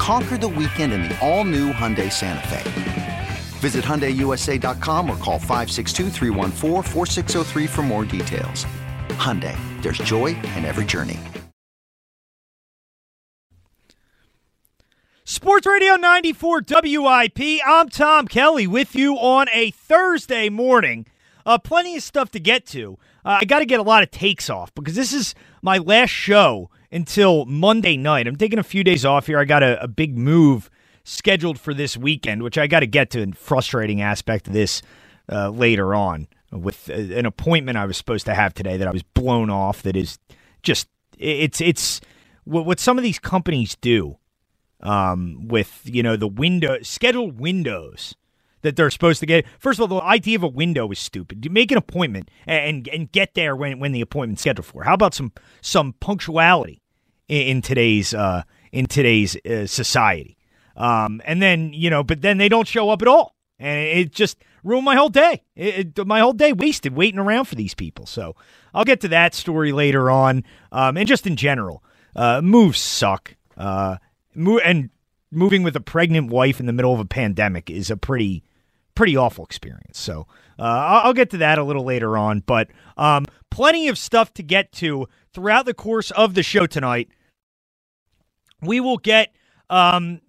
Conquer the weekend in the all new Hyundai Santa Fe. Visit HyundaiUSA.com or call 562 for more details. Hyundai, there's joy in every journey. Sports Radio 94 WIP. I'm Tom Kelly with you on a Thursday morning. Uh, plenty of stuff to get to. Uh, I got to get a lot of takes off because this is my last show until Monday night. I'm taking a few days off here. I got a, a big move scheduled for this weekend, which I got to get to. A frustrating aspect of this uh, later on with uh, an appointment I was supposed to have today that I was blown off. That is just it's it's what, what some of these companies do um, with you know the window scheduled windows that they're supposed to get. First of all, the idea of a window is stupid. You make an appointment and and get there when when the appointment's scheduled for. How about some some punctuality in, in today's uh, in today's uh, society? Um, and then you know, but then they don't show up at all, and it just ruined my whole day. It, it, my whole day wasted waiting around for these people. So I'll get to that story later on, um, and just in general, uh, moves suck. Uh, Mo- and moving with a pregnant wife in the middle of a pandemic is a pretty pretty awful experience. So uh, I'll get to that a little later on, but um, plenty of stuff to get to throughout the course of the show tonight. We will get um,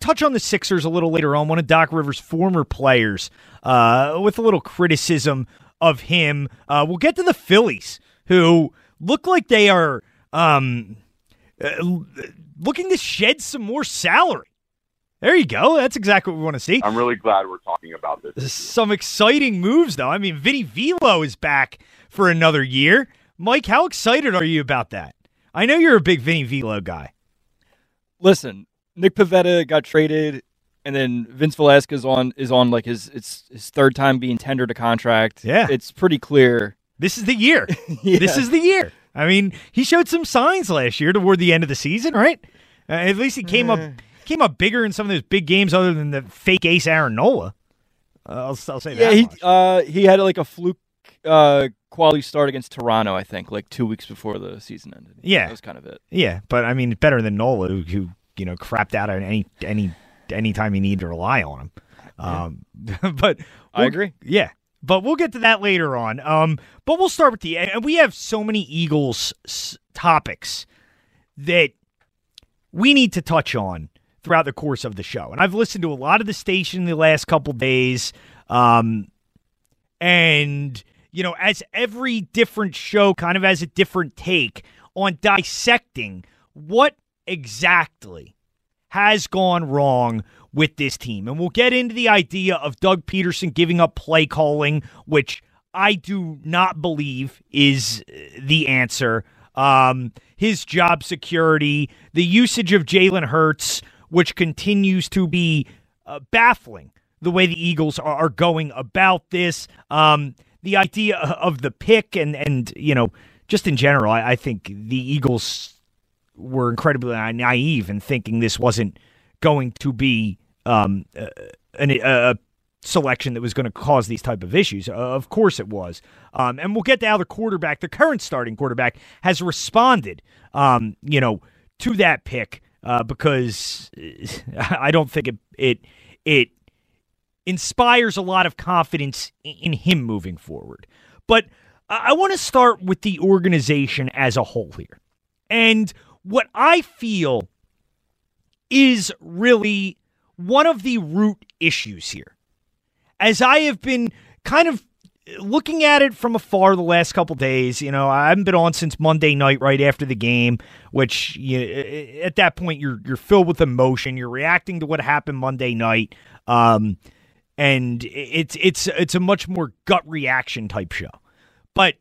touch on the Sixers a little later on. One of Doc Rivers' former players, uh, with a little criticism of him. Uh, we'll get to the Phillies, who look like they are um, uh, looking to shed some more salary. There you go. That's exactly what we want to see. I'm really glad we're talking about this. Some exciting moves, though. I mean, Vinny Velo is back for another year. Mike, how excited are you about that? I know you're a big Vinny Velo guy. Listen, Nick Pivetta got traded, and then Vince Velasquez on is on like his it's his third time being tendered a contract. Yeah, it's pretty clear. This is the year. yeah. This is the year. I mean, he showed some signs last year toward the end of the season, right? Uh, at least he came up came up bigger in some of those big games, other than the fake ace Aaron Nola. Uh, I'll, I'll, say yeah, that. Yeah, he uh, he had like a fluke uh, quality start against Toronto, I think, like two weeks before the season ended. Yeah, that was kind of it. Yeah, but I mean, better than Nola, who, who you know crapped out at any any any time you need to rely on him. Um, but we'll, I agree. Yeah, but we'll get to that later on. Um, but we'll start with the and we have so many Eagles s- topics that we need to touch on throughout the course of the show. And I've listened to a lot of the station in the last couple days, um, and you know, as every different show kind of has a different take on dissecting what exactly has gone wrong with this team. And we'll get into the idea of Doug Pederson giving up play calling, which I do not believe is the answer. Um, his job security, the usage of Jalen Hurts, which continues to be uh, baffling the way the Eagles are, are going about this. Um, the idea of the pick and, and you know, just in general, I, I think the Eagles were incredibly naive in thinking this wasn't going to be um, a, a, selection that was going to cause these type of issues. Uh, of course it was. Um, and we'll get to how the quarterback, the current starting quarterback, has responded, um, you know, to that pick uh, because I don't think it it it inspires a lot of confidence in him moving forward. But I want to start with the organization as a whole here. And what I feel is really one of the root issues here. As I have been kind of looking at it from afar the last couple days, you know, I haven't been on since Monday night right after the game, which you, at that point you're you're filled with emotion. You're reacting to what happened Monday night. Um, and it's it's it's a much more gut reaction type show. But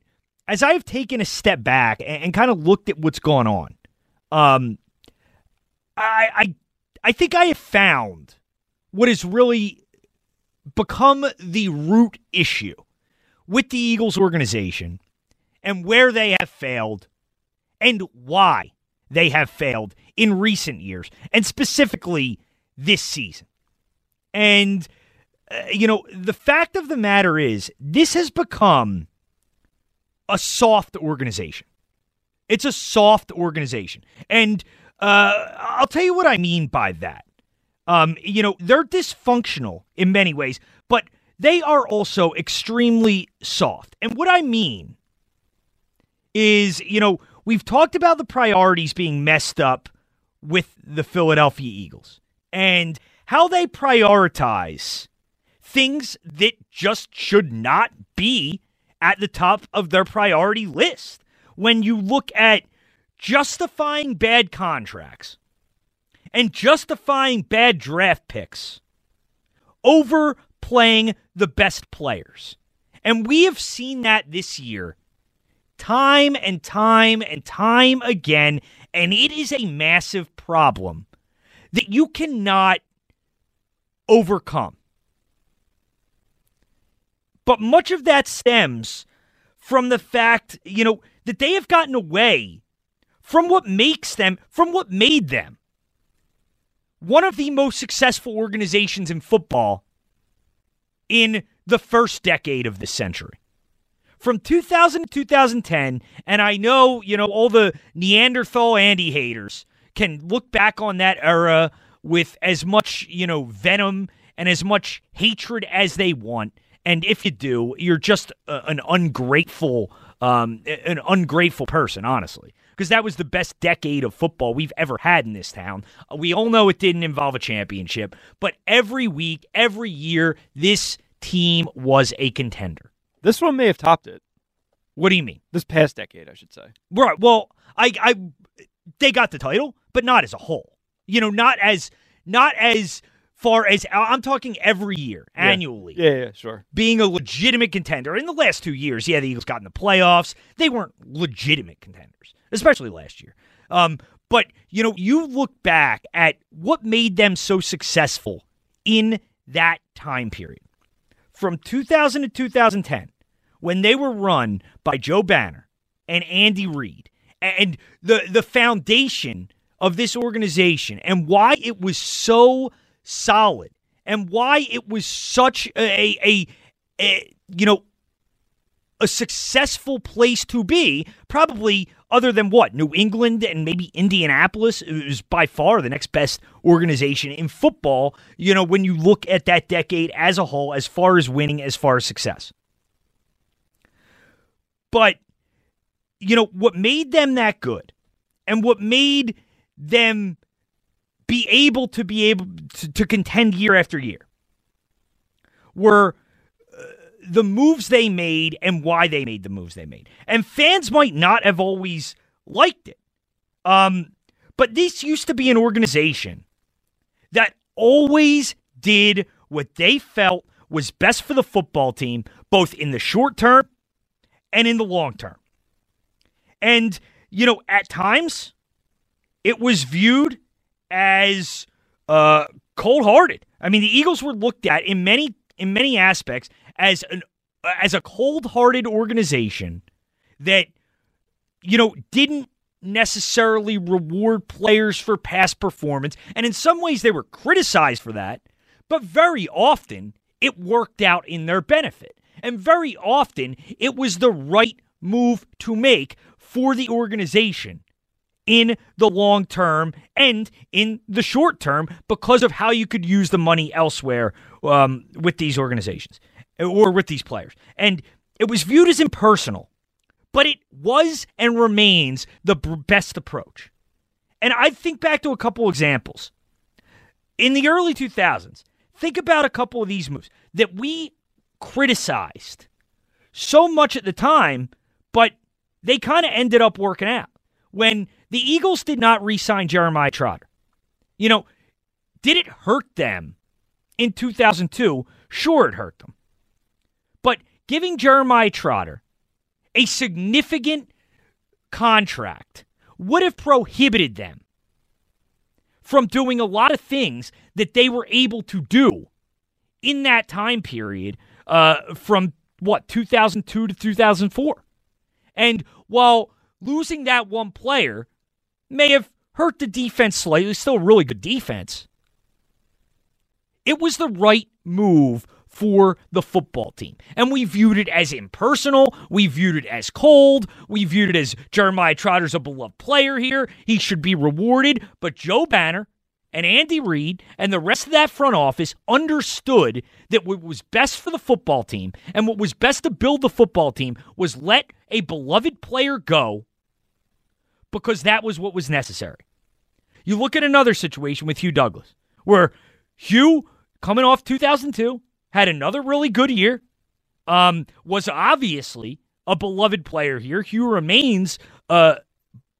as I've taken a step back and, and kind of looked at what's gone on, um, I, I I think I have found what has really become the root issue with the Eagles organization and where they have failed and why they have failed in recent years and specifically this season. And uh, you know, the fact of the matter is this has become a soft organization. It's a soft organization. And uh, I'll tell you what I mean by that. Um, you know, they're dysfunctional in many ways, but they are also extremely soft. And what I mean is, you know, we've talked about the priorities being messed up with the Philadelphia Eagles and how they prioritize things that just should not be at the top of their priority list. When you look at justifying bad contracts and justifying bad draft picks over playing the best players. And we have seen that this year time and time and time again. And it is a massive problem that you cannot overcome. But much of that stems from the fact, you know, that they have gotten away from what makes them, from what made them one of the most successful organizations in football in the first decade of the century. From 2000 to 2010, and I know, you know, all the Neanderthal Andy haters can look back on that era with as much, you know, venom and as much hatred as they want. And if you do, you're just a, an ungrateful, um, an ungrateful person, honestly because that was the best decade of football we've ever had in this town. Uh, we all know it didn't involve a championship, but every week, every year, this team was a contender. This one may have topped it. What do you mean? This past decade, I should say. Right. Well, I, I, they got the title, but not as a whole. You know, not as, not as far as I'm talking every year, yeah. annually. Yeah, yeah, sure. Being a legitimate contender. In the last two years, yeah, the Eagles got in the playoffs. They weren't legitimate contenders especially last year. Um, but, you know, you look back at what made them so successful in that time period. From 2000 to 2010, when they were run by Joe Banner and Andy Reid, and the, the foundation of this organization and why it was so solid and why it was such a, a, a you know, a successful place to be, probably other than what? New England and maybe Indianapolis is by far the next best organization in football, you know, when you look at that decade as a whole, as far as winning, as far as success. But, you know, what made them that good and what made them be able to be able to, to contend year after year were the moves they made and why they made the moves they made. And fans might not have always liked it. Um, but this used to be an organization that always did what they felt was best for the football team, both in the short term and in the long term. And, you know, at times it was viewed as uh, cold hearted. I mean, the Eagles were looked at in many in many aspects as an as a cold-hearted organization that you know didn't necessarily reward players for past performance. And in some ways they were criticized for that. But very often it worked out in their benefit. And very often it was the right move to make for the organization in the long term and in the short term because of how you could use the money elsewhere um, with these organizations or with these players. And it was viewed as impersonal, but it was and remains the best approach. And I think back to a couple examples. In the early 2000s, think about a couple of these moves that we criticized so much at the time, but they kind of ended up working out. When the Eagles did not re sign Jeremiah Trotter, you know, did it hurt them in 2002? Sure, it hurt them. But giving Jeremiah Trotter a significant contract would have prohibited them from doing a lot of things that they were able to do in that time period uh, from what 2002 to 2004. And while losing that one player may have hurt the defense slightly, still a really good defense. It was the right move for the football team. And we viewed it as impersonal. We viewed it as cold. We viewed it as Jeremiah Trotter's a beloved player here. He should be rewarded. But Joe Banner and Andy Reid and the rest of that front office understood that what was best for the football team and what was best to build the football team was let a beloved player go because that was what was necessary. You look at another situation with Hugh Douglas, where Hugh, coming off 2002, had another really good year, um, was obviously a beloved player here. Hugh remains a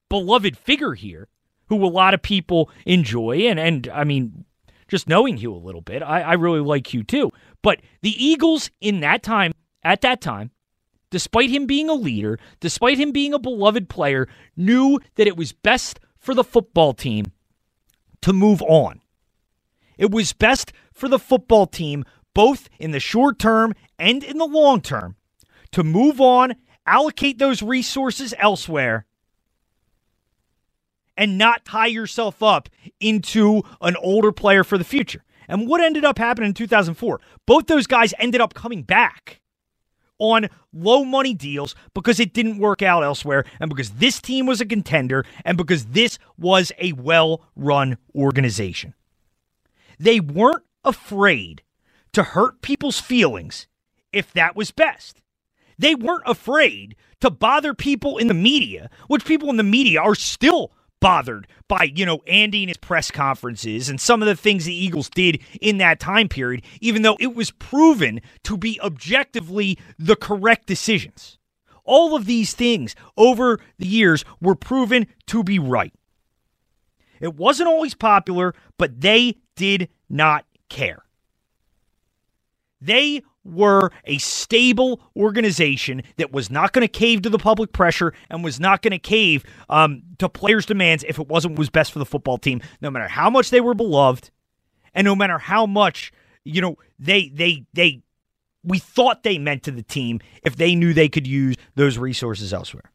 beloved figure here who a lot of people enjoy. And, and I mean, just knowing Hugh a little bit, I, I really like Hugh too. But the Eagles in that time, at that time, despite him being a leader, despite him being a beloved player, knew that it was best for the football team to move on. It was best for the football team both in the short term and in the long term, to move on, allocate those resources elsewhere, and not tie yourself up into an older player for the future. And what ended up happening in 2004? Both those guys ended up coming back on low money deals because it didn't work out elsewhere and because this team was a contender and because this was a well run organization. They weren't afraid to hurt people's feelings if that was best. They weren't afraid to bother people in the media, which people in the media are still bothered by, you know, Andy and his press conferences and some of the things the Eagles did in that time period, even though it was proven to be objectively the correct decisions. All of these things over the years were proven to be right. It wasn't always popular, but they did not care. They were a stable organization that was not going to cave to the public pressure and was not going to cave um, to players' demands if it wasn't what was best for the football team, no matter how much they were beloved, and no matter how much you know they they they we thought they meant to the team if they knew they could use those resources elsewhere.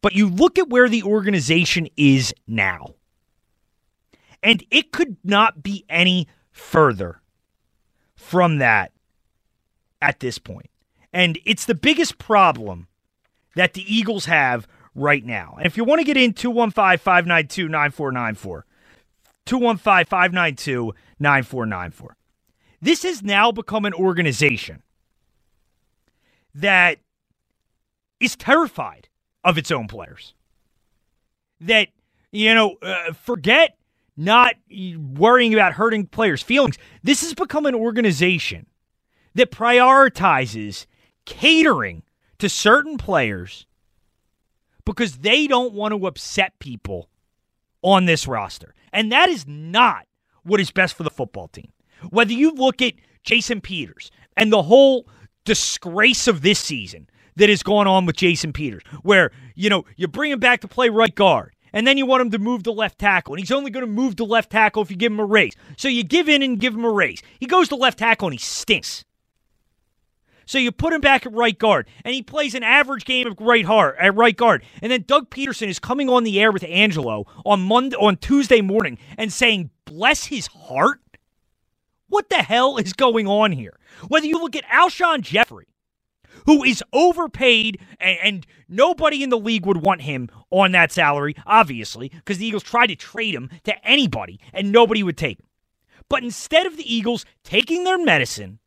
But you look at where the organization is now, and it could not be any further from that at this point. And it's the biggest problem that the Eagles have right now. And if you want to get in 215 592 9494, 215 592 9494. This has now become an organization that is terrified of its own players. That, you know, uh, forget not worrying about hurting players' feelings. This has become an organization that prioritizes catering to certain players because they don't want to upset people on this roster. And that is not what is best for the football team. Whether you look at Jason Peters and the whole disgrace of this season that is going on with Jason Peters, where, you know, you bring him back to play right guard. And then you want him to move to left tackle. And he's only going to move to left tackle if you give him a raise. So you give in and give him a raise. He goes to left tackle and he stinks. So you put him back at right guard, and he plays an average game of right heart at right guard. And then Doug Pederson is coming on the air with Angelo on Monday on Tuesday morning and saying, "Bless his heart." What the hell is going on here? Whether you look at Alshon Jeffery, who is overpaid and, and, nobody in the league would want him on that salary, obviously, because the Eagles tried to trade him to anybody and nobody would take him. But instead of the Eagles taking their medicine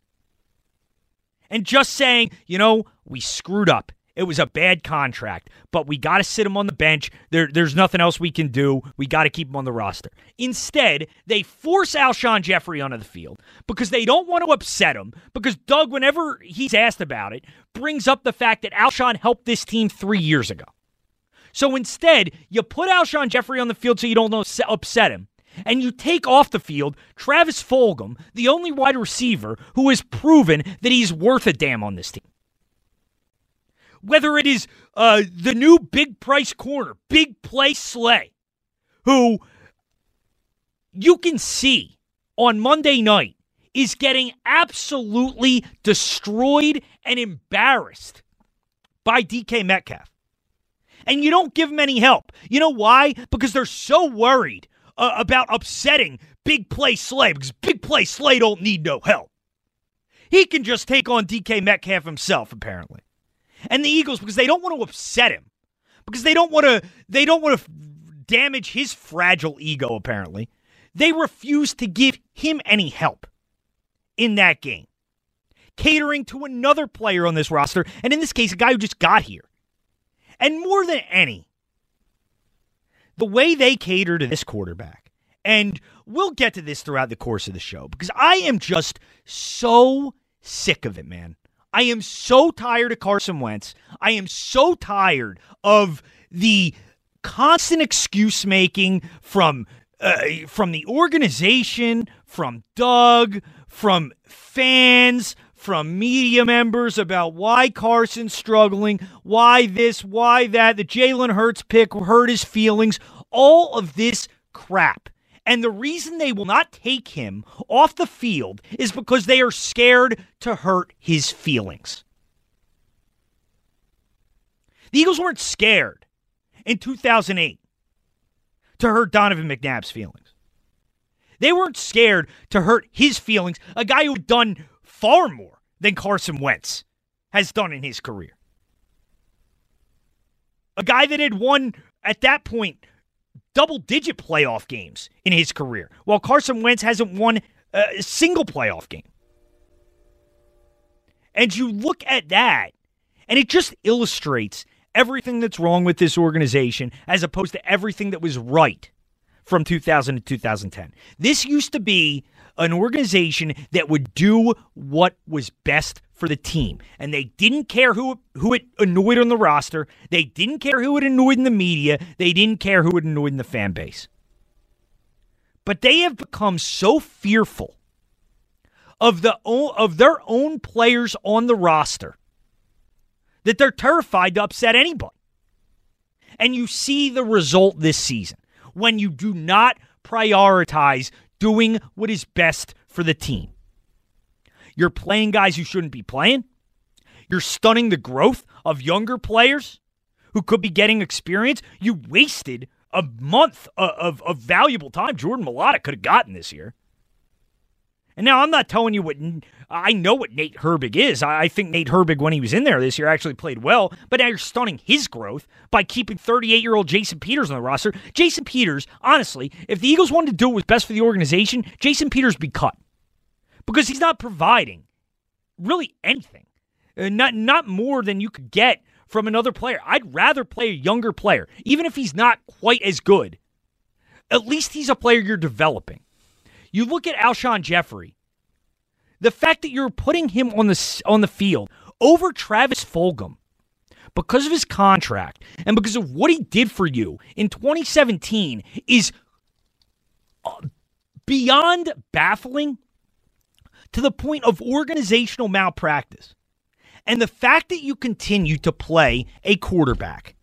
and just saying, you know, we screwed up It was a bad contract, but we got to sit him on the bench. There, there's nothing else we can do. We got to keep him on the roster. Instead, they force Alshon Jeffery onto the field because they don't want to upset him. Because Doug, whenever he's asked about it, brings up the fact that Alshon helped this team three years ago. So instead, you put Alshon Jeffery on the field so you don't upset him. And you take off the field Travis Fulgham, the only wide receiver who has proven that he's worth a damn on this team whether it is uh, the new big price corner, big play Slay, who you can see on Monday night is getting absolutely destroyed and embarrassed by DK Metcalf. And you don't give him any help. You know why? Because they're so worried uh, about upsetting big play Slay because big play Slay don't need no help. He can just take on DK Metcalf himself, apparently and the Eagles because they don't want to upset him because they don't want to they don't want to damage his fragile ego apparently. They refuse to give him any help in that game. Catering to another player on this roster, and in this case, a guy who just got here. And more than any, the way they cater to this quarterback, and we'll get to this throughout the course of the show because I am just so sick of it, man. I am so tired of Carson Wentz. I am so tired of the constant excuse making from uh, from the organization, from Doug, from fans, from media members about why Carson's struggling, why this, why that, the Jalen Hurts pick hurt his feelings, all of this crap. And the reason they will not take him off the field is because they are scared to hurt his feelings. The Eagles weren't scared in 2008 to hurt Donovan McNabb's feelings. They weren't scared to hurt his feelings, a guy who had done far more than Carson Wentz has done in his career. A guy that had won, at that point, double digit playoff games in his career, while Carson Wentz hasn't won a single playoff game. And you look at that, and it just illustrates everything that's wrong with this organization as opposed to everything that was right from 2000 to 2010. This used to be an organization that would do what was best for the team. And they didn't care who who it annoyed on the roster. They didn't care who it annoyed in the media. They didn't care who it annoyed in the fan base. But they have become so fearful of the of their own players on the roster that they're terrified to upset anybody. And you see the result this season when you do not prioritize doing what is best for the team. You're playing guys who shouldn't be playing. You're stunning the growth of younger players who could be getting experience. You wasted a month of, of, of valuable time Jordan Mailata could have gotten this year. And now I'm not telling you what I know what Nate Herbig is. I think Nate Herbig, when he was in there this year, actually played well. But now you're stunning his growth by keeping 38 year old Jason Peters on the roster. Jason Peters, honestly, if the Eagles wanted to do what was best for the organization, Jason Peters be cut because he's not providing really anything. Uh, not not more than you could get from another player. I'd rather play a younger player, even if he's not quite as good. At least he's a player you're developing. You look at Alshon Jeffery. The fact that you're putting him on the on the field over Travis Fulgham because of his contract and because of what he did for you in 2017 is uh, beyond baffling to the point of organizational malpractice. And the fact that you continue to play a quarterback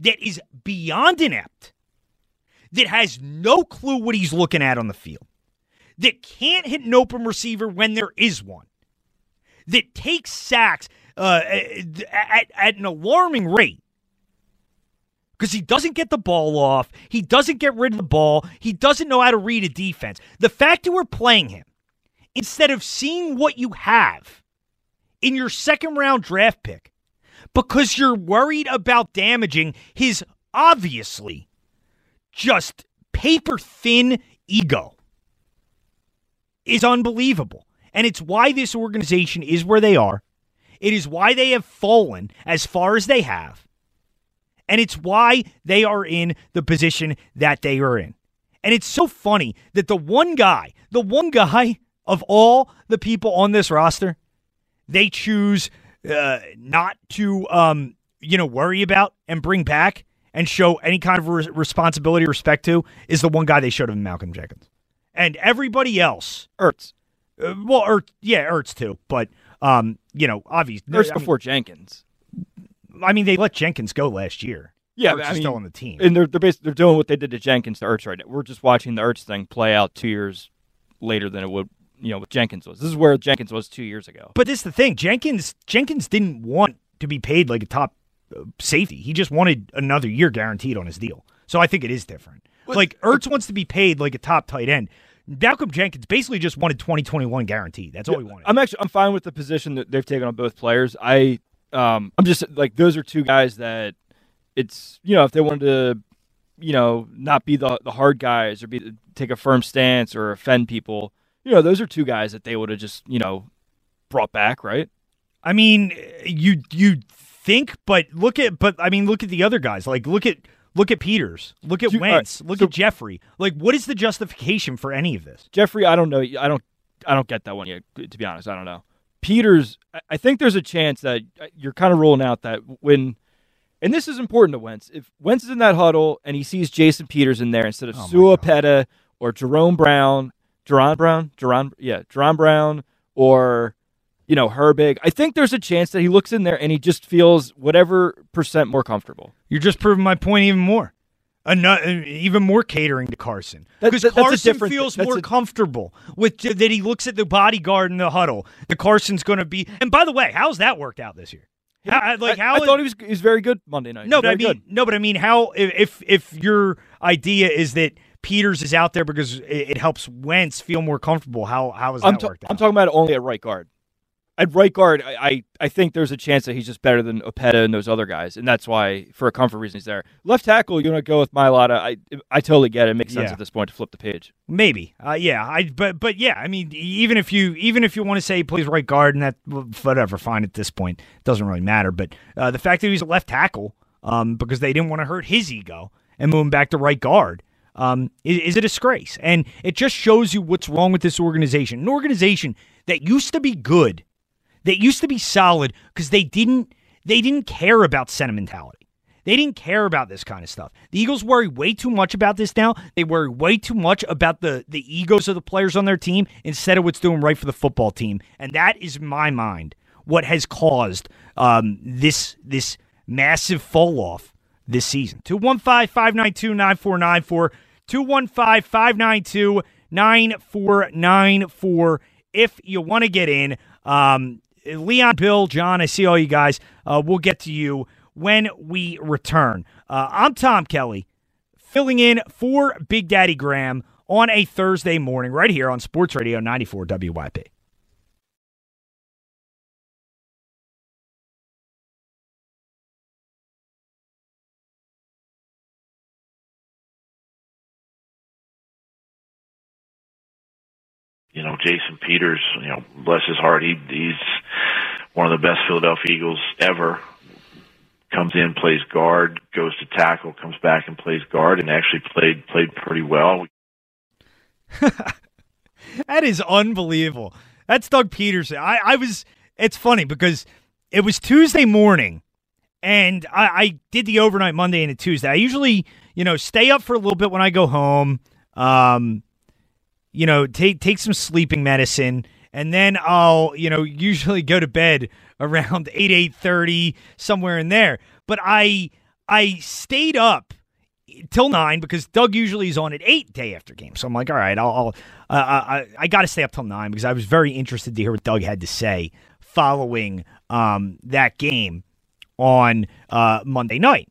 that is beyond inept, that has no clue what he's looking at on the field, that can't hit an open receiver when there is one, that takes sacks uh, at, at an alarming rate, because he doesn't get the ball off. He doesn't get rid of the ball. He doesn't know how to read a defense. The fact that we're playing him instead of seeing what you have in your second round draft pick because you're worried about damaging his obviously just paper thin ego is unbelievable. And it's why this organization is where they are. It is why they have fallen as far as they have. And it's why they are in the position that they are in. And it's so funny that the one guy, the one guy of all the people on this roster, they choose uh, not to, um, you know, worry about and bring back and show any kind of re- responsibility, respect to, is the one guy they showed him, Malcolm Jenkins. And everybody else, Ertz. uh, well, Ertz, yeah, Ertz too, but um, you know, obviously, Ertz I mean- before Jenkins. I mean, they let Jenkins go last year. Yeah, Ertz I is mean, still on the team. and they're they're basically they're doing what they did to Jenkins to Ertz right now. We're just watching the Ertz thing play out two years later than it would, you know, with Jenkins was. This is where Jenkins was two years ago. But this is the thing: Jenkins Jenkins didn't want to be paid like a top safety. He just wanted another year guaranteed on his deal. So I think it is different. like Ertz wants to be paid like a top tight end. Malcolm Jenkins basically just wanted 2021 guaranteed. That's all he wanted. I'm actually I'm fine with the position that they've taken on both players. I um I'm just like those are two guys that it's you know if they wanted to you know not be the the hard guys or be take a firm stance or offend people you know those are two guys that they would have just you know brought back right I mean, you you think, but look at but I mean, look at the other guys. Like look at look at Peters, look at Do- all right, Wentz, look so- at Jeffery. Like what is the justification for any of this? Jeffery I don't know I don't I don't get that one yet to be honest I don't know Peters I- think there's a chance that uh, you're kind of ruling out that when and this is important to Wentz. If Wentz is in that huddle and he sees Jason Peters in there instead of Oh my Sua God. Peta or Jerome Brown, Jerron Brown, Jerron, yeah, Jerron Brown, or you know Herbig, I think there's a chance that he looks in there and he just feels whatever percent more comfortable. You're just proving my point even more. Ano- uh, even more catering to Carson because that- that's a Carson feels more a- comfortable with that he looks at the bodyguard in the huddle. The Carson's going to be. And by the way, how's that worked out this year? How, like how? I thought he was he was very good Monday night. no, but I mean, good. no, but I mean, how if if your idea is that Peters is out there because it, it helps Wentz feel more comfortable? How how is that I'm, ta- worked out? I'm talking about only at right guard. At right guard, I, I, I think there's a chance that he's just better than Opeta and those other guys, and that's why, for a comfort reason, he's there. Left tackle, you want to go with Mailata. I I totally get it. It makes sense Yeah. at this point to flip the page. Maybe, uh, yeah. I but but yeah. I mean, even if you even if you want to say he plays right guard and that whatever, fine. At this point, it doesn't really matter. But uh, the fact that he's a left tackle, um, because they didn't want to hurt his ego and move him back to right guard, um, is, is a disgrace. And it just shows you what's wrong with this organization. An organization that used to be good, that used to be solid, because they didn't they didn't care about sentimentality. They didn't care about this kind of stuff. The Eagles worry way too much about this now. They worry way too much about the the egos of the players on their team instead of what's doing right for the football team. And that is my mind what has caused um, this this massive fall off this season. 215-592-9494 215-592-9494 if you want to get in. Um, Leon, Bill, John, I see all you guys. Uh, we'll get to you when we return. Uh, I'm Tom Kelly, filling in for Big Daddy Graham on a Thursday morning right here on Sports Radio 94 WIP. You know, Jason Peters, you know, bless his heart, he he's one of the best Philadelphia Eagles ever. Comes in, plays guard, goes to tackle, comes back and plays guard, and actually played played pretty well. That is unbelievable. That's Doug Pederson. I, I was. It's funny because it was Tuesday morning, and I, I did the overnight Monday and into Tuesday. I usually, you know, stay up for a little bit when I go home. Um, you know, take take some sleeping medicine, and then I'll, you know, usually go to bed around eight eight thirty somewhere in there. But I I stayed up till nine because Doug usually is on at eight day after game. So I'm like, all right, I'll, I'll uh, I, I got to stay up till nine because I was very interested to hear what Doug had to say following um, that game on uh, Monday night.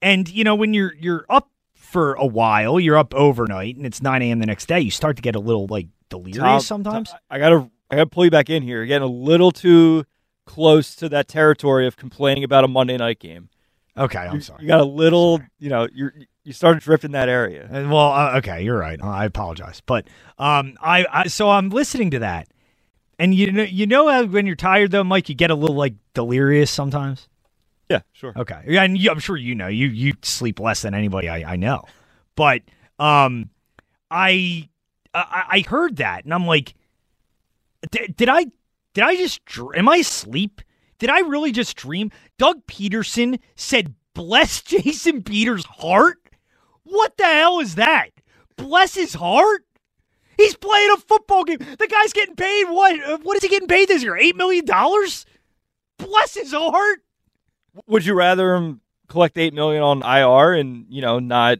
And you know, when you're you're up for a while, you're up overnight, and it's nine a.m. the next day, you start to get a little like delirious Tom, sometimes. Tom, I gotta I gotta pull you back in here. You're getting a little too close to that territory of complaining about a Monday night game. okay, I'm You- sorry. You got a little, you know, you're you started drifting that area. Uh, Well, uh, okay, you're right. I apologize, but um, I, I so I'm listening to that, And you know, you know how when you're tired though, Mike, you get a little like delirious sometimes. Yeah, sure. Okay, yeah, and you, I'm sure you know you you sleep less than anybody I, I know, but um, I, I I heard that and I'm like, did, I did I just am I asleep? Did I really just dream? Doug Pederson said, "Bless Jason Peters' heart." What the hell is that? Bless his heart. He's playing a football game. The guy's getting paid what? uh, What is he getting paid this year? Eight million dollars. Bless his heart. Would you rather him collect eight million on IR and you know not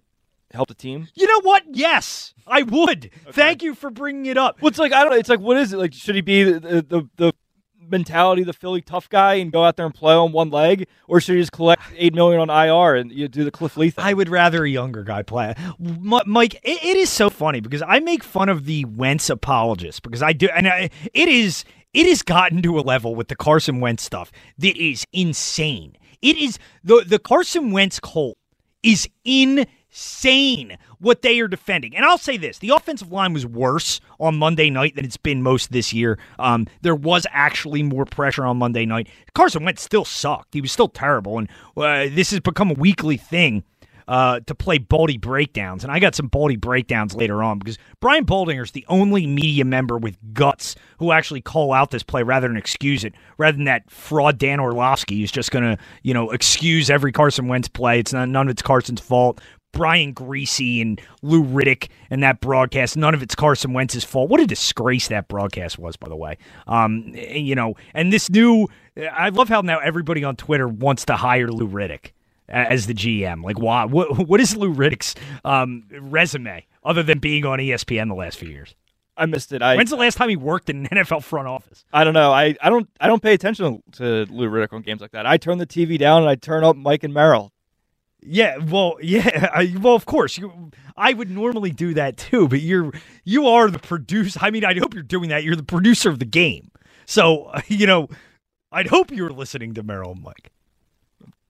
help the team? You know what? Yes, I would. Thank you for bringing it up. Well, it's like I don't know. It's like what is it? Like should he be the the, the, the mentality, the Philly tough guy, and go out there and play on one leg, or should he just collect eight million on IR and you do the Cliff Lee thing? I would rather a younger guy play. Mike, it, it is so funny because I make fun of the Wentz apologists because I do, and I, it is it has gotten to a level with the Carson Wentz stuff that is insane. It is the the Carson Wentz cult is insane what they are defending. And I'll say this: the offensive line was worse on Monday night than it's been most this year. Um, there was actually more pressure on Monday night. Carson Wentz still sucked. He was still terrible, and uh, this has become a weekly thing uh, to play Baldy breakdowns. And I got some Baldy breakdowns later on because Brian Baldinger's the only media member with guts who actually call out this play rather than excuse it, rather than that fraud Dan Orlovsky who's just going to, you know, excuse every Carson Wentz play. It's not, none of it's Carson's fault. Brian Griese and Lou Riddick and that broadcast. None of it's Carson Wentz's fault. What a disgrace that broadcast was, by the way. Um, you know, and this new, I love how now everybody on Twitter wants to hire Lou Riddick as the GM. Like, why? What, what is Lou Riddick's um, resume other than being on ESPN the last few years? I missed it. I When's the last time he worked in an NFL front office? I don't know. I, I don't I don't pay attention to Lou Riddick on games like that. I turn the TV down and I turn up Mike and Merrill. Yeah, well, yeah, I, well, of course, you. I would normally do that too, but you're you are the producer. I mean, I hope you're doing that. You're the producer of the game, so you know, I'd hope you were listening to Merrill and Mike.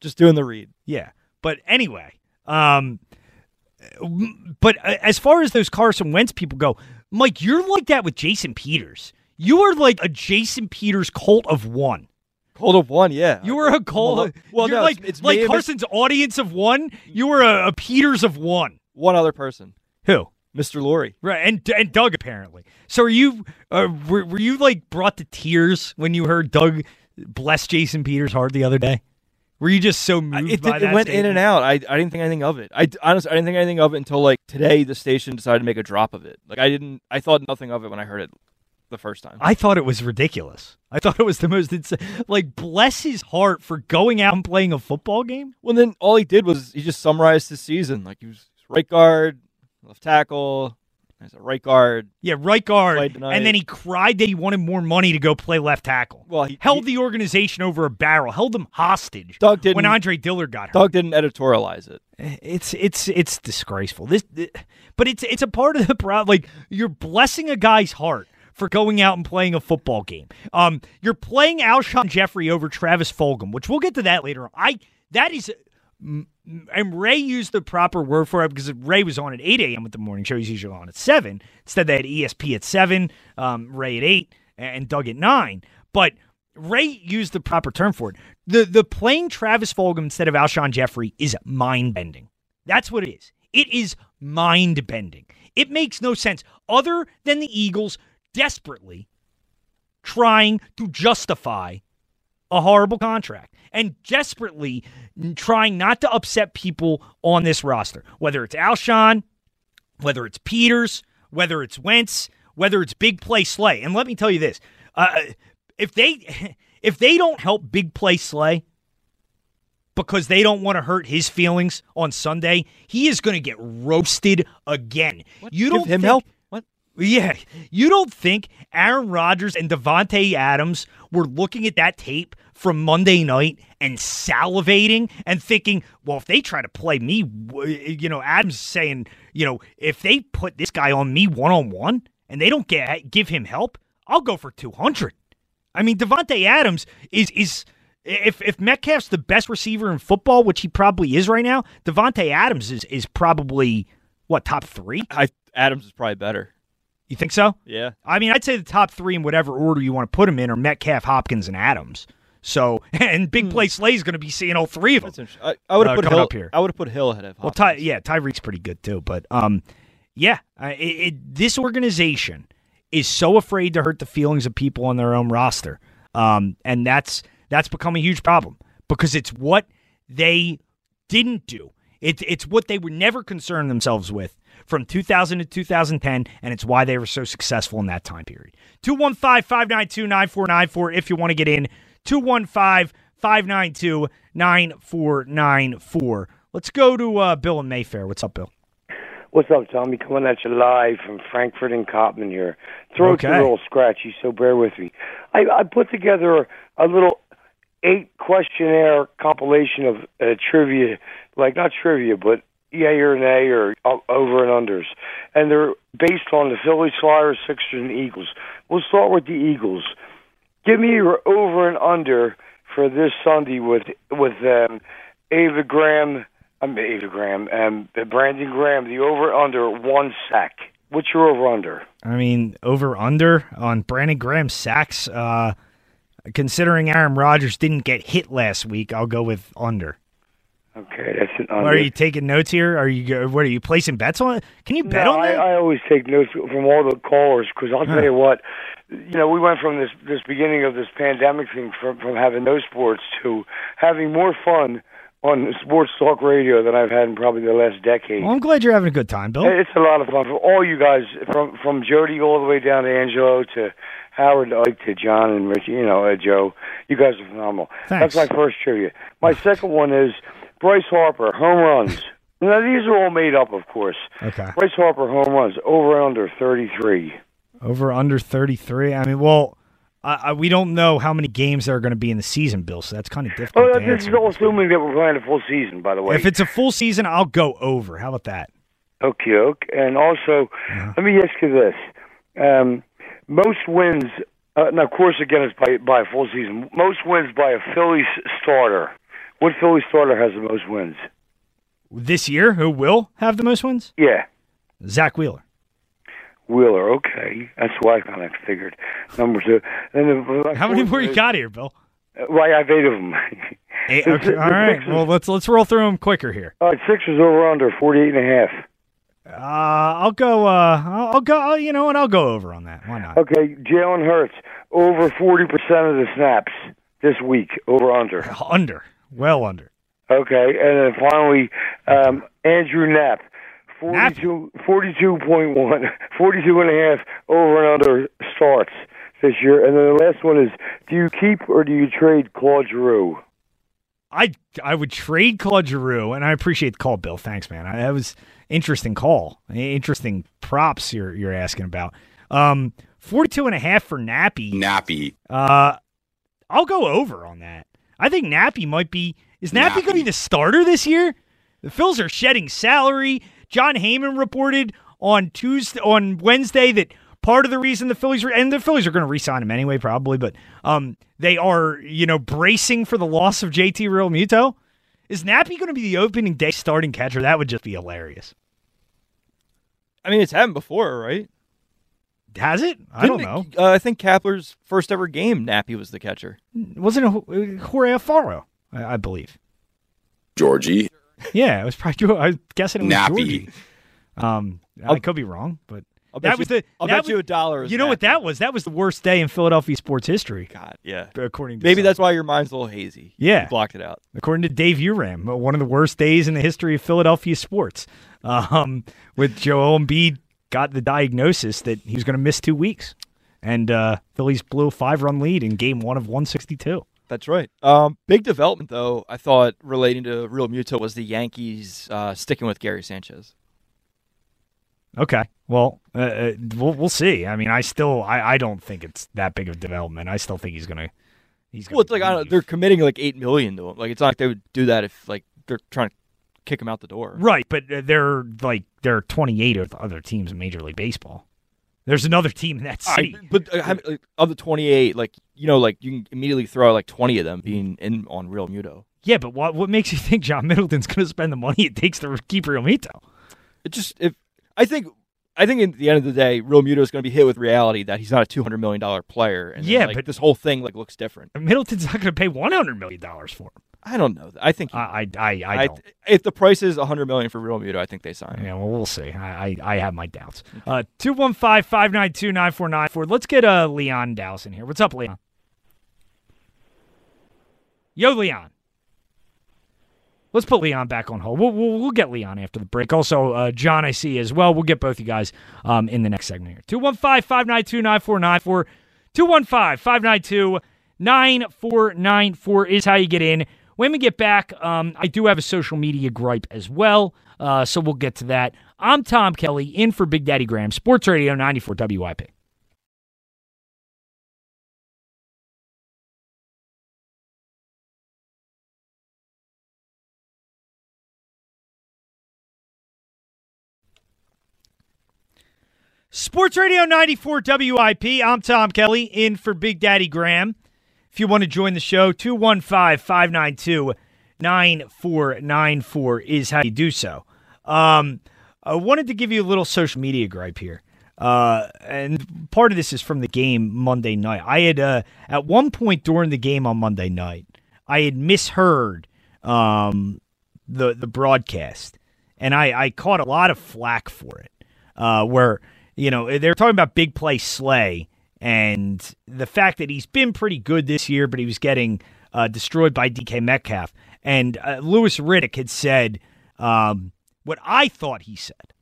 Just doing the read. Yeah, but anyway, um, but as far as those Carson Wentz people go, Mike, you're like that with Jason Peters. You are like a Jason Peters cult of one. Cult of one, yeah. You were a cult. Well, Of, well, you're no, like it's, it's like Carson's audience of one. You were a, a Peters of one. one other person, Who? Mr. Lurie. Right, and and Doug apparently. So are you uh, were, were you like brought to tears when you heard Doug bless Jason Peters hard the other day? Were you just so moved It, by did- that? it went in and out. I, I didn't think anything of it. I honestly I didn't think anything of it until like today. The station decided to make a drop of it. Like I didn't. I thought nothing of it when I heard it the first time. I thought it was ridiculous. I thought it was the most insane. Like, bless his heart for going out and playing a football game. well, then all he did was he just summarized his season. Like he was right guard, left tackle, as a right guard. Yeah, right guard. And then he cried that he wanted more money to go play left tackle. Well, he- held he- the organization over a barrel, held them hostage. Doug didn't- when Andre Dillard got hurt. Doug didn't editorialize it. It's it's it's disgraceful. This, but it's it's a part of the problem. Like you're blessing a guy's heart for going out and playing a football game. Um, you're playing Alshon Jeffery over Travis Fulgham, which we'll get to that later on. I that is. And Ray used the proper word for it because Ray was on at 8 a.m. with the morning show. He's usually on at 7. Instead, they had ESP at 7, um, Ray at 8, and Doug at 9. But Ray used the proper term for it. The the playing Travis Fulgham instead of Alshon Jeffery is mind bending. That's what it is. It is mind bending. It makes no sense other than the Eagles desperately trying to justify a horrible contract and desperately trying not to upset people on this roster, whether it's Alshon, whether it's Peters, whether it's Wentz, whether it's big play Slay. And let me tell you this: uh, if they if they don't help big play Slay because they don't want to hurt his feelings on Sunday, he is going to get roasted again. You don't him think- help. What? yeah, you don't think Aaron Rodgers and Davante Adams were looking at that tape from Monday night and salivating and thinking, well, if they try to play me, you know, Adams saying, you know, if they put this guy on me one on one and they don't get give him help, I'll go for two hundred. I mean, Davante Adams is is if if Metcalf's the best receiver in football, which he probably is right now, Davante Adams is is probably what top three. I Adams is probably better. You think so? Yeah. I mean, I'd say the top three in whatever order you want to put them in are Metcalf, Hopkins, and Adams. So, and Big Play Slay's going to be seeing all three of them. I, I would Uh, have put coming Hill up here. I would have put Hill ahead of. Him. Well, Ty, Hopkins. yeah, Tyreek's pretty good too, but um, yeah, uh, it, it, this organization is so afraid to hurt the feelings of people on their own roster, um, and that's that's become a huge problem because it's what they didn't do. It's it's what they would never concern themselves with from 2000 to 2010, and it's why they were so successful in that time period. 215 592 9494 if you want to get in. 215 592 9494. Let's go to uh, Bill in Mayfair. What's up, Bill? What's up, Tommy? Coming at you live from Frankford and Cottman here. Throat's Okay. a little scratchy, so bear with me. I, I put together a little eight questionnaire compilation of uh, trivia, like not trivia, but yay or nay or over and unders, and they're based on the Phillies, Flyers, Sixers, and Eagles. We'll start with the Eagles. Give me your over and under for this Sunday with with um, Ava Graham. I'm Ava Graham. Um, Brandon Graham. The over under one sack. What's your over under? I mean, over under on Brandon Graham sacks. Uh, considering Aaron Rodgers didn't get hit last week, I'll go with under. Okay, that's an. Are you taking notes here? Are you what are you placing bets on? Can you bet no, on I, that? I always take notes from all the callers because I'll tell you what, you know, we went from this this beginning of this pandemic thing from from having no sports to having more fun on sports talk radio than I've had in probably the last decade. well, I'm glad you're having a good time, Bill. It's a lot of fun for all you guys, from from Jody all the way down to Angelo to Howard, Ike to John and Rich. You know, uh, Joe. You guys are phenomenal. Thanks. That's my first trivia. My second one is Bryce Harper home runs. Now these are all made up, of course. Okay. Bryce Harper home runs over under thirty three. Over under 33. I mean, well, I, I, we don't know how many games there are going to be in the season, Bill. So that's kind of difficult. Oh, this is all assuming that we're playing a full season, by the way. If it's a full season, I'll go over. How about that? Okay, okay. And also, let me ask you this: um, most wins. Uh, now, of course, again, it's by by a full season. Most wins by a Phillies starter. What Philly starter has the most wins? This year, who will have the most wins? Yeah, Zach Wheeler. Wheeler. Okay, that's what I kind of figured. Number two. And the, How many more you got here, Bill? Right, I have eight of them. Eight, okay, all right. Sixers- Well, let's let's roll through them quicker here. All right, Sixers over under forty eight and a half. Uh, I'll go. Uh, I'll, I'll go. uh, You know what? I'll go over on that. Why not? Okay, Jalen Hurts over forty percent of the snaps this week. Over under. Under. Well under. Okay, and then finally, um, Andrew Knapp, 42, 42.1, 42 and a half over and under starts this year. And then the last one is, do you keep or do you trade Claude Giroux? I I would trade Claude Giroux, and I appreciate the call, Bill. Thanks, man. I, that was interesting call. Interesting props you're you're asking about. Um, 42 and a half for Nappy. Nappy. Uh, I'll go over on that. I think Nappy might be. Is Nappy, Nappy. going to be the starter this year? The Phils are shedding salary. Jon Heyman reported on Tuesday, on Wednesday, that part of the reason the Phillies were, and the Phillies are going to re-sign him anyway, probably, but um, they are, you know, bracing for the loss of JT Realmuto. Is Nappy going to be the opening day starting catcher? That would just be hilarious. I mean, it's happened before, right? Has it? I don't Didn't know. it- Uh, I think Kapler's first ever game, Nappy was the catcher. Wasn't it Jorge Alfaro? I, I believe. Georgie. Yeah, it was probably. I was guessing it was Nappy. Georgie. Um, I I'll- could be wrong, but I'll bet that was you, the. I'll that bet was- you a dollar. You know what that was? That was the worst day in Philadelphia sports history, God, yeah. according to Maybe some. that's why your mind's a little hazy. Yeah. You blocked it out. according to Dave Uram, one of the worst days in the history of Philadelphia sports. Um, with Joel Embiid got the diagnosis that he was going to miss two weeks, and uh, Phillies blew a five-run lead in Game One of 162. That's right. Um, big development, though, I thought, relating to Realmuto was the Yankees uh, sticking with Gary Sanchez. Okay. Well, uh, uh, we'll we'll see. I mean, I still I, I don't think it's that big of development. I still think he's gonna he's gonna Well, it's like I don't, they're committing like eight million to him. Like it's not like they would do that if like they're trying to kick him out the door. right, but they're like there are 28 other teams in Major League Baseball. There's another team in that I- city. but uh, like, of the twenty-eight, like you know, like you can immediately throw out like twenty of them being in on Realmuto. yeah, but what what makes you think John Middleton's going to spend the money it takes to keep Realmuto? It just if I think I think at the end of the day, Realmuto is going to be hit with reality that he's not a two hundred million dollar player. And Yeah, like, but- this whole thing like looks different. Middleton's not going to pay one hundred million dollars for him. I don't know. I think he- I I I, I don't. if the price is a hundred million for Realmuto, I think they sign. him. Yeah, well, we'll see. I, I, I have my doubts. Uh, 215 592 9494. Let's get uh, Leon Dallas in here. What's up, Leon? Yo, Leon. Let's put Leon back on hold. We'll, we'll, we'll get Leon after the break. Also, uh, John, I see as well. We'll get both you guys um, in the next segment here. 215 592 9494. 215 592 9494 is how you get in. When we get back, um, I do have a social media gripe as well, uh, so we'll get to that. I'm Tom Kelly, in for Big Daddy Graham, Sports Radio 94 WIP. Sports Radio 94 WIP. I'm Tom Kelly, in for Big Daddy Graham. If you want to join the show, 215 592 9494 is how you do so. Um, I wanted to give you a little social media gripe here. Uh, and part of this is from the game Monday night. I had, uh, at one point during the game on Monday night, I had misheard um, the, the broadcast. And I, I caught a lot of flack for it, uh, where, you know, they're talking about big play Slay and the fact that he's been pretty good this year, but he was getting uh, destroyed by DK Metcalf. And uh, Louis Riddick had said um, what I thought he said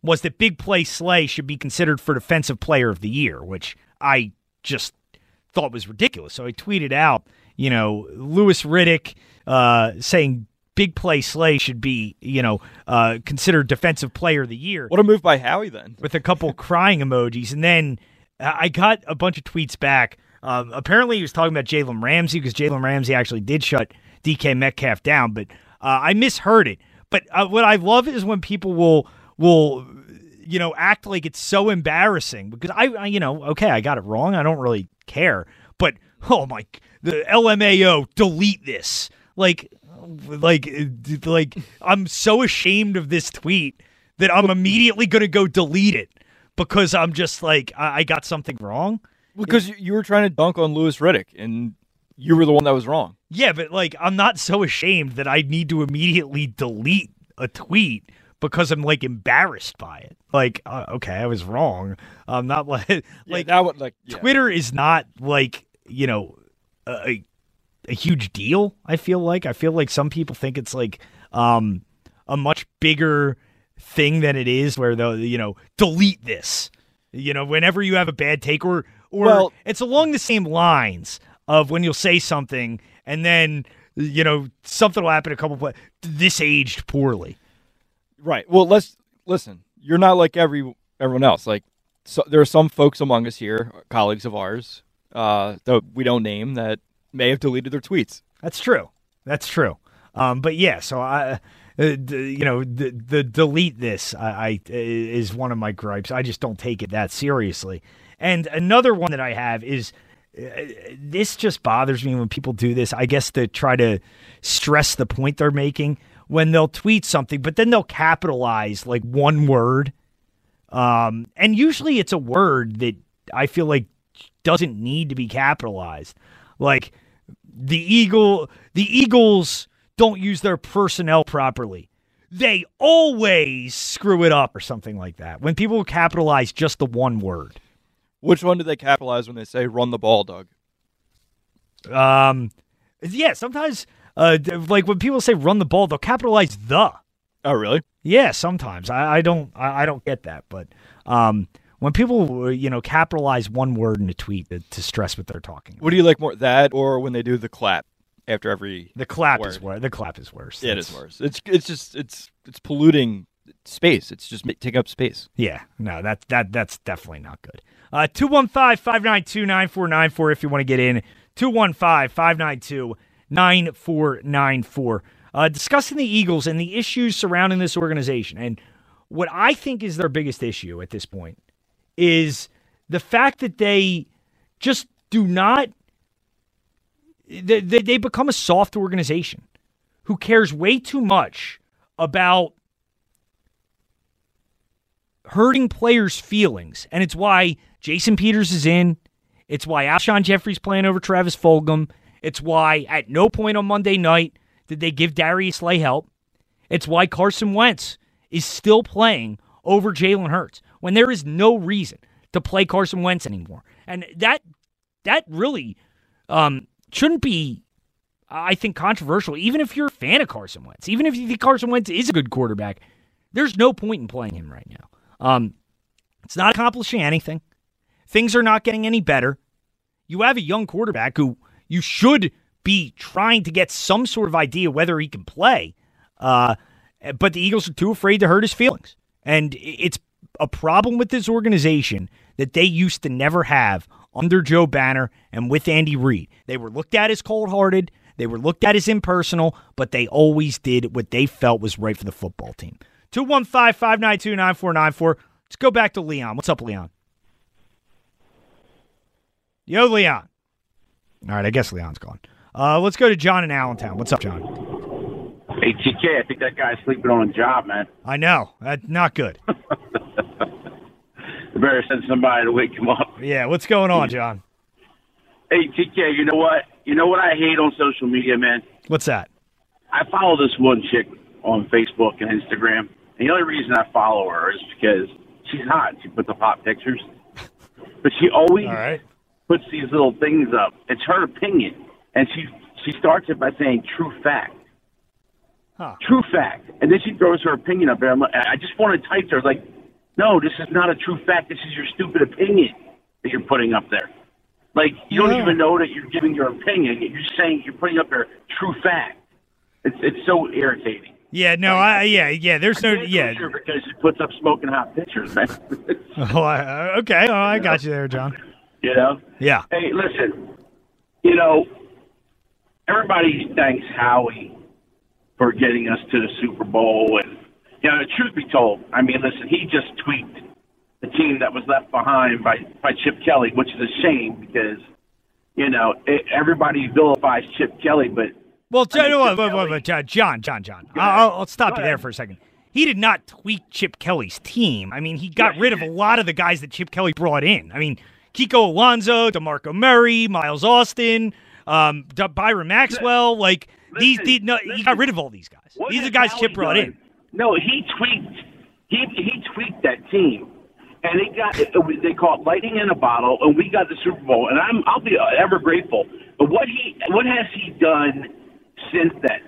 was that big play Slay should be considered for defensive player of the year, which I just thought was ridiculous. So I tweeted out, you know, Louis Riddick uh, saying big play Slay should be, you know, uh, considered defensive player of the year What a move by Howie then. with a couple crying emojis. And then I got a bunch of tweets back. Um, apparently, he was talking about Jalen Ramsey because Jalen Ramsey actually did shut DK Metcalf down, but uh, I misheard it. But uh, what I love is when people will will you know act like it's so embarrassing because I, I you know okay I got it wrong I don't really care but oh my the LMAO delete this like like like I'm so ashamed of this tweet that I'm immediately going to go delete it because I'm just like I, I got something wrong. Because you, you were trying to dunk on Louis Riddick, and you were the one that was wrong. Yeah, but like I'm not so ashamed that I need to immediately delete a tweet because I'm like embarrassed by it. Like uh, okay, I was wrong. I'm not like Like like that would like yeah. Twitter is not like you know a, a huge deal. I feel like I feel like some people think it's like um, a much bigger thing than it is. Where they'll you know delete this. You know, whenever you have a bad take, or or Well- it's along the same lines of when you'll say something and then you know something will happen a couple of this aged poorly. Right. Well, let's listen. You're not like every everyone else. Like, so, there are some folks among us here, colleagues of ours, uh, that we don't name, that may have deleted their tweets. That's true. That's true. Um, but yeah, so I, uh, you know, the, the delete this I, I is one of my gripes. I just don't take it that seriously. And another one that I have is uh, this just bothers me when people do this. I guess to try to stress the point they're making when they'll tweet something, but then they'll capitalize like one word. Um, and usually it's a word that I feel like doesn't need to be capitalized. Like the Eagle, the Eagles don't use their personnel properly. They always screw it up or something like that. When people capitalize just the one word. Which one do they capitalize when they say "run the ball, Doug"? Um, yeah, sometimes, uh, like when people say "run the ball," they'll capitalize the. Oh, really? Yeah, sometimes I, I don't I, I don't get that, but um, when people you know capitalize one word in a tweet to, to stress what they're talking about, What do you like more, that or when they do the clap after every? the clap is worse. The clap is worse. Yeah, it is worse. It's it's just it's it's polluting space. It's just taking up space. Yeah, no, that that that's definitely not good. Uh 215-592-9494 if you want to get in. 215-592-9494. Uh discussing the Eagles and the issues surrounding this organization. And what I think is their biggest issue at this point is the fact that they just do not they, they, become a soft organization who cares way too much about hurting players' feelings, and it's why Jason Peters is in. It's why Alshon Jeffery's playing over Travis Fulgham. It's why at no point on Monday night did they give Darius Slay help. It's why Carson Wentz is still playing over Jalen Hurts when there is no reason to play Carson Wentz anymore. And that that really um, shouldn't be, I think, controversial. Even if you're a fan of Carson Wentz, even if you think Carson Wentz is a good quarterback, there's no point in playing him right now. Um, it's not accomplishing anything. Things are not getting any better. You have a young quarterback who you should be trying to get some sort of idea whether he can play. Uh, but the Eagles are too afraid to hurt his feelings. And it's a problem with this organization that they used to never have under Joe Banner and with Andy Reid. They were looked at as cold hearted, they were looked at as impersonal, but they always did what they felt was right for the football team. 215 592 9494. Let's go back to Leon. What's up, Leon? Yo, Leon. All right, I guess Leon's gone. Uh, let's go to John in Allentown. What's up, John? Hey, TK, I think that guy's sleeping on a job, man. I know. That's not good. You better send somebody to wake him up. Yeah, what's going on, John? Hey, TK, you know what? You know what I hate on social media, man? What's that? I follow this one chick on Facebook and Instagram. And the only reason I follow her is because she's hot. She puts up hot pictures. But she always All right. puts these little things up. It's her opinion. And she she starts it by saying true fact. Huh. True fact. And then she throws her opinion up there. I'm like, I just want to type to her like, no, this is not a true fact. This is your stupid opinion that you're putting up there. Like you don't even know that you're giving your opinion. You're saying you're putting up your true fact. It's it's so irritating. Yeah, no, I yeah, yeah. There's no yeah. sure because she puts up smoking hot pictures, man. Oh, I, uh, okay. Oh, I got you there, John. you know. Yeah. Hey, listen. You know, everybody thanks Howie for getting us to the Super Bowl, and you know, truth be told, I mean, listen, he just tweaked the team that was left behind by by Chip Kelly, which is a shame because you know it, everybody vilifies Chip Kelly, but Well, I mean, John, wait, wait, wait, wait, John, John, John, John. Go ahead. I'll, I'll stop Go you there ahead. for a second. He did not tweak Chip Kelly's team. I mean, he got Yeah, rid of a lot of the guys that Chip Kelly brought in. I mean, Kiko Alonso, DeMarco Murray, Miles Austin, um, Byron Maxwell. Like these, Listen, these no, he got rid of all these guys. These are the guys Chip brought done? in. No, he tweaked. He he tweaked that team, and they got. They call it lightning in a bottle, and we got the Super Bowl. And I'm I'll be ever grateful. But what he what has he done since then?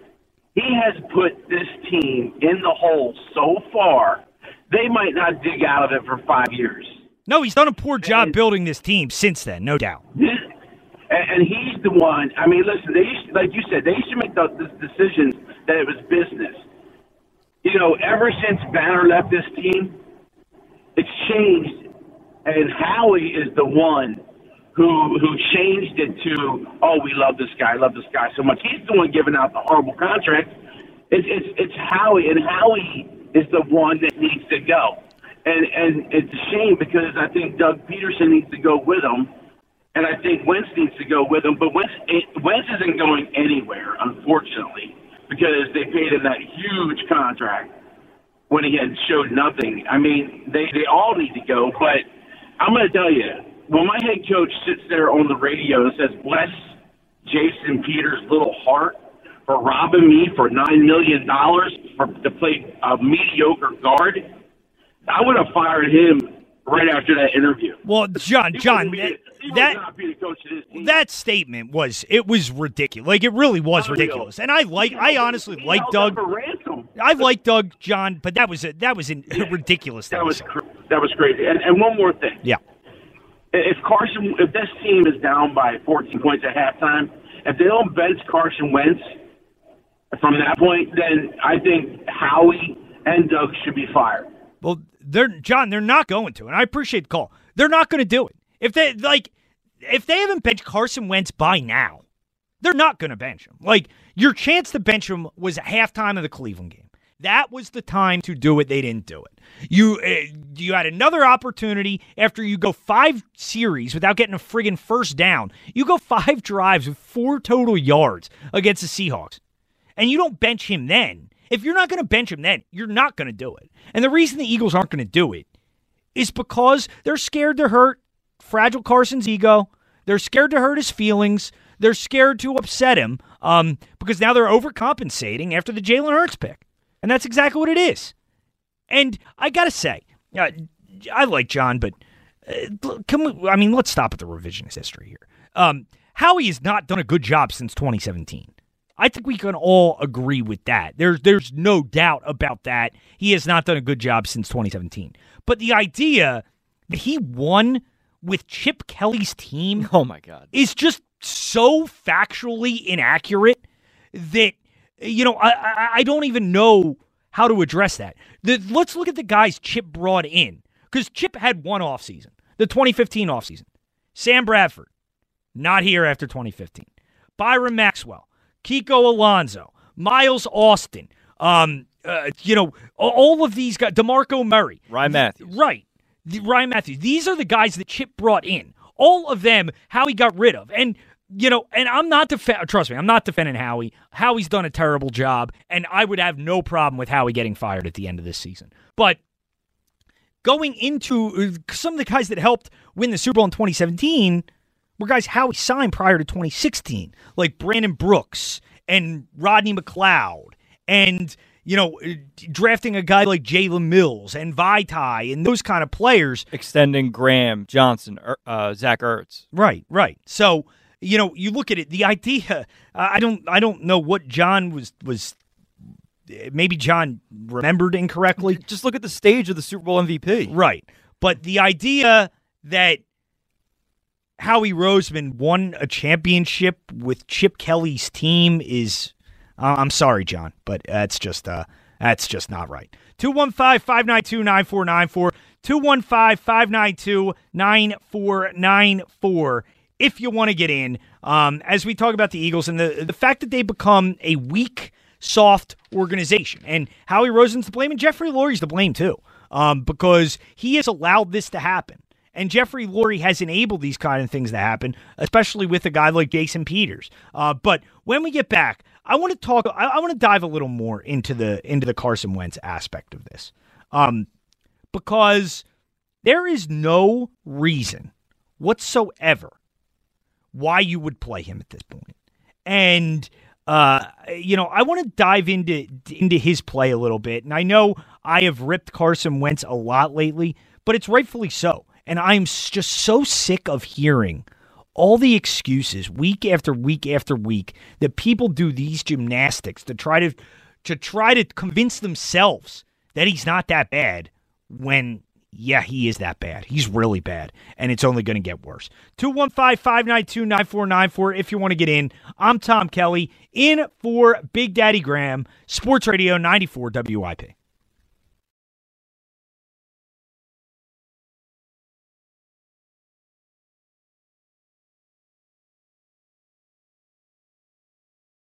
He has put this team in the hole so far. They might not dig out of it for five years. No, he's done a poor job And- building this team since then, no doubt. This, and, and he's the one. I mean, listen. They used, like you said, they used to make the, the decisions that it was business. You know, ever since Banner left this team, it's changed, and Howie is the one who who changed it to, oh, we love this guy, love this guy so much. He's the one giving out the horrible contract. It's it's it's Howie, and Howie is the one that needs to go. And and it's a shame because I think Doug Pederson needs to go with him, and I think Wentz needs to go with him. But Wentz it, Wentz isn't going anywhere, unfortunately, because they paid him that huge contract when he had showed nothing. I mean, they they all need to go. But I'm going to tell you, when my head coach sits there on the radio and says, "Bless Jason Peters' little heart for robbing me for nine million dollars for to play a mediocre guard," I would have fired him right after that interview. Well, John, John, be that, the- he would that be the coach of this team. that statement was it was ridiculous. Like it really was Unreal. ridiculous. And I like I honestly like Doug. I like Doug John, but that was a, that was an, ridiculous. That was cr- that was crazy. And, and one more thing. yeah. if Carson, if this team is down by 14 points at halftime, if they don't bench Carson Wentz from that point, then I think Howie and Doug should be fired. Well, they're John. They're not going to, and I appreciate the call. They're not going to do it. If they like, if they haven't benched Carson Wentz by now, they're not going to bench him. Like your chance to bench him was halftime of the Cleveland game. That was the time to do it. They didn't do it. You uh, you had another opportunity after you go five series without getting a friggin' first down. You go five drives with four total yards against the Seahawks, and you don't bench him then. If you're not going to bench him then, you're not going to do it. And the reason the Eagles aren't going to do it is because they're scared to hurt fragile Carson's ego. They're scared to hurt his feelings. They're scared to upset him um, because now they're overcompensating after the Jalen Hurts pick. And that's exactly what it is. And I got to say, uh, I like John, but uh, can we, I mean, let's stop at the revisionist history here. Um, Howie has not done a good job since 2017. I think we can all agree with that. There's there's no doubt about that. He has not done a good job since 2017. But the idea that he won with Chip Kelly's team, oh my god, is just so factually inaccurate that you know I I, don't even know how to address that. The, let's look at the guys Chip brought in because Chip had one offseason, the 2015 offseason. Sam Bradford, not here after 2015. Byron Maxwell, Kiko Alonso, Miles Austin, um, uh, you know, all of these guys, DeMarco Murray. Ryan Mathews. Right. Ryan Mathews. These are the guys that Chip brought in. All of them, Howie got rid of. And, you know, and I'm not defending, trust me, I'm not defending Howie. Howie's done a terrible job, and I would have no problem with Howie getting fired at the end of this season. But going into uh, some of the guys that helped win the Super Bowl in 2017 were guys Howie signed prior to 2016, like Brandon Brooks and Rodney McLeod, and you know, uh, drafting a guy like Jalen Mills and Vaitai and those kind of players, extending Graham Johnson, uh, Zach Ertz. Right, right. So you know, you look at it. The idea, I don't, I don't know what John was was. Maybe John remembered incorrectly. Just look at the stage of the Super Bowl MVP. Right, but the idea that Howie Roseman won a championship with Chip Kelly's team is uh, I'm sorry, John, but that's just uh, that's just not right. 215-592-9494 215-592-9494 if you want to get in um, as we talk about the Eagles and the the fact that they become a weak soft organization. And Howie Roseman's to blame and Jeffrey Lurie's to blame too um, because he has allowed this to happen and Jeffrey Lurie has enabled these kind of things to happen, especially with a guy like Jason Peters. Uh, but when we get back, I want to talk. I, I want to dive a little more into the into the Carson Wentz aspect of this, um, because there is no reason whatsoever why you would play him at this point. And uh, you know, I want to dive into into his play a little bit. And I know I have ripped Carson Wentz a lot lately, but it's rightfully so. And I'm just so sick of hearing all the excuses week after week after week that people do these gymnastics to try to to try to convince themselves that he's not that bad when yeah, he is that bad. He's really bad, and it's only going to get worse. 215 592 9494 if you want to get in. I'm Tom Kelly, in for Big Daddy Graham, Sports Radio 94 WIP.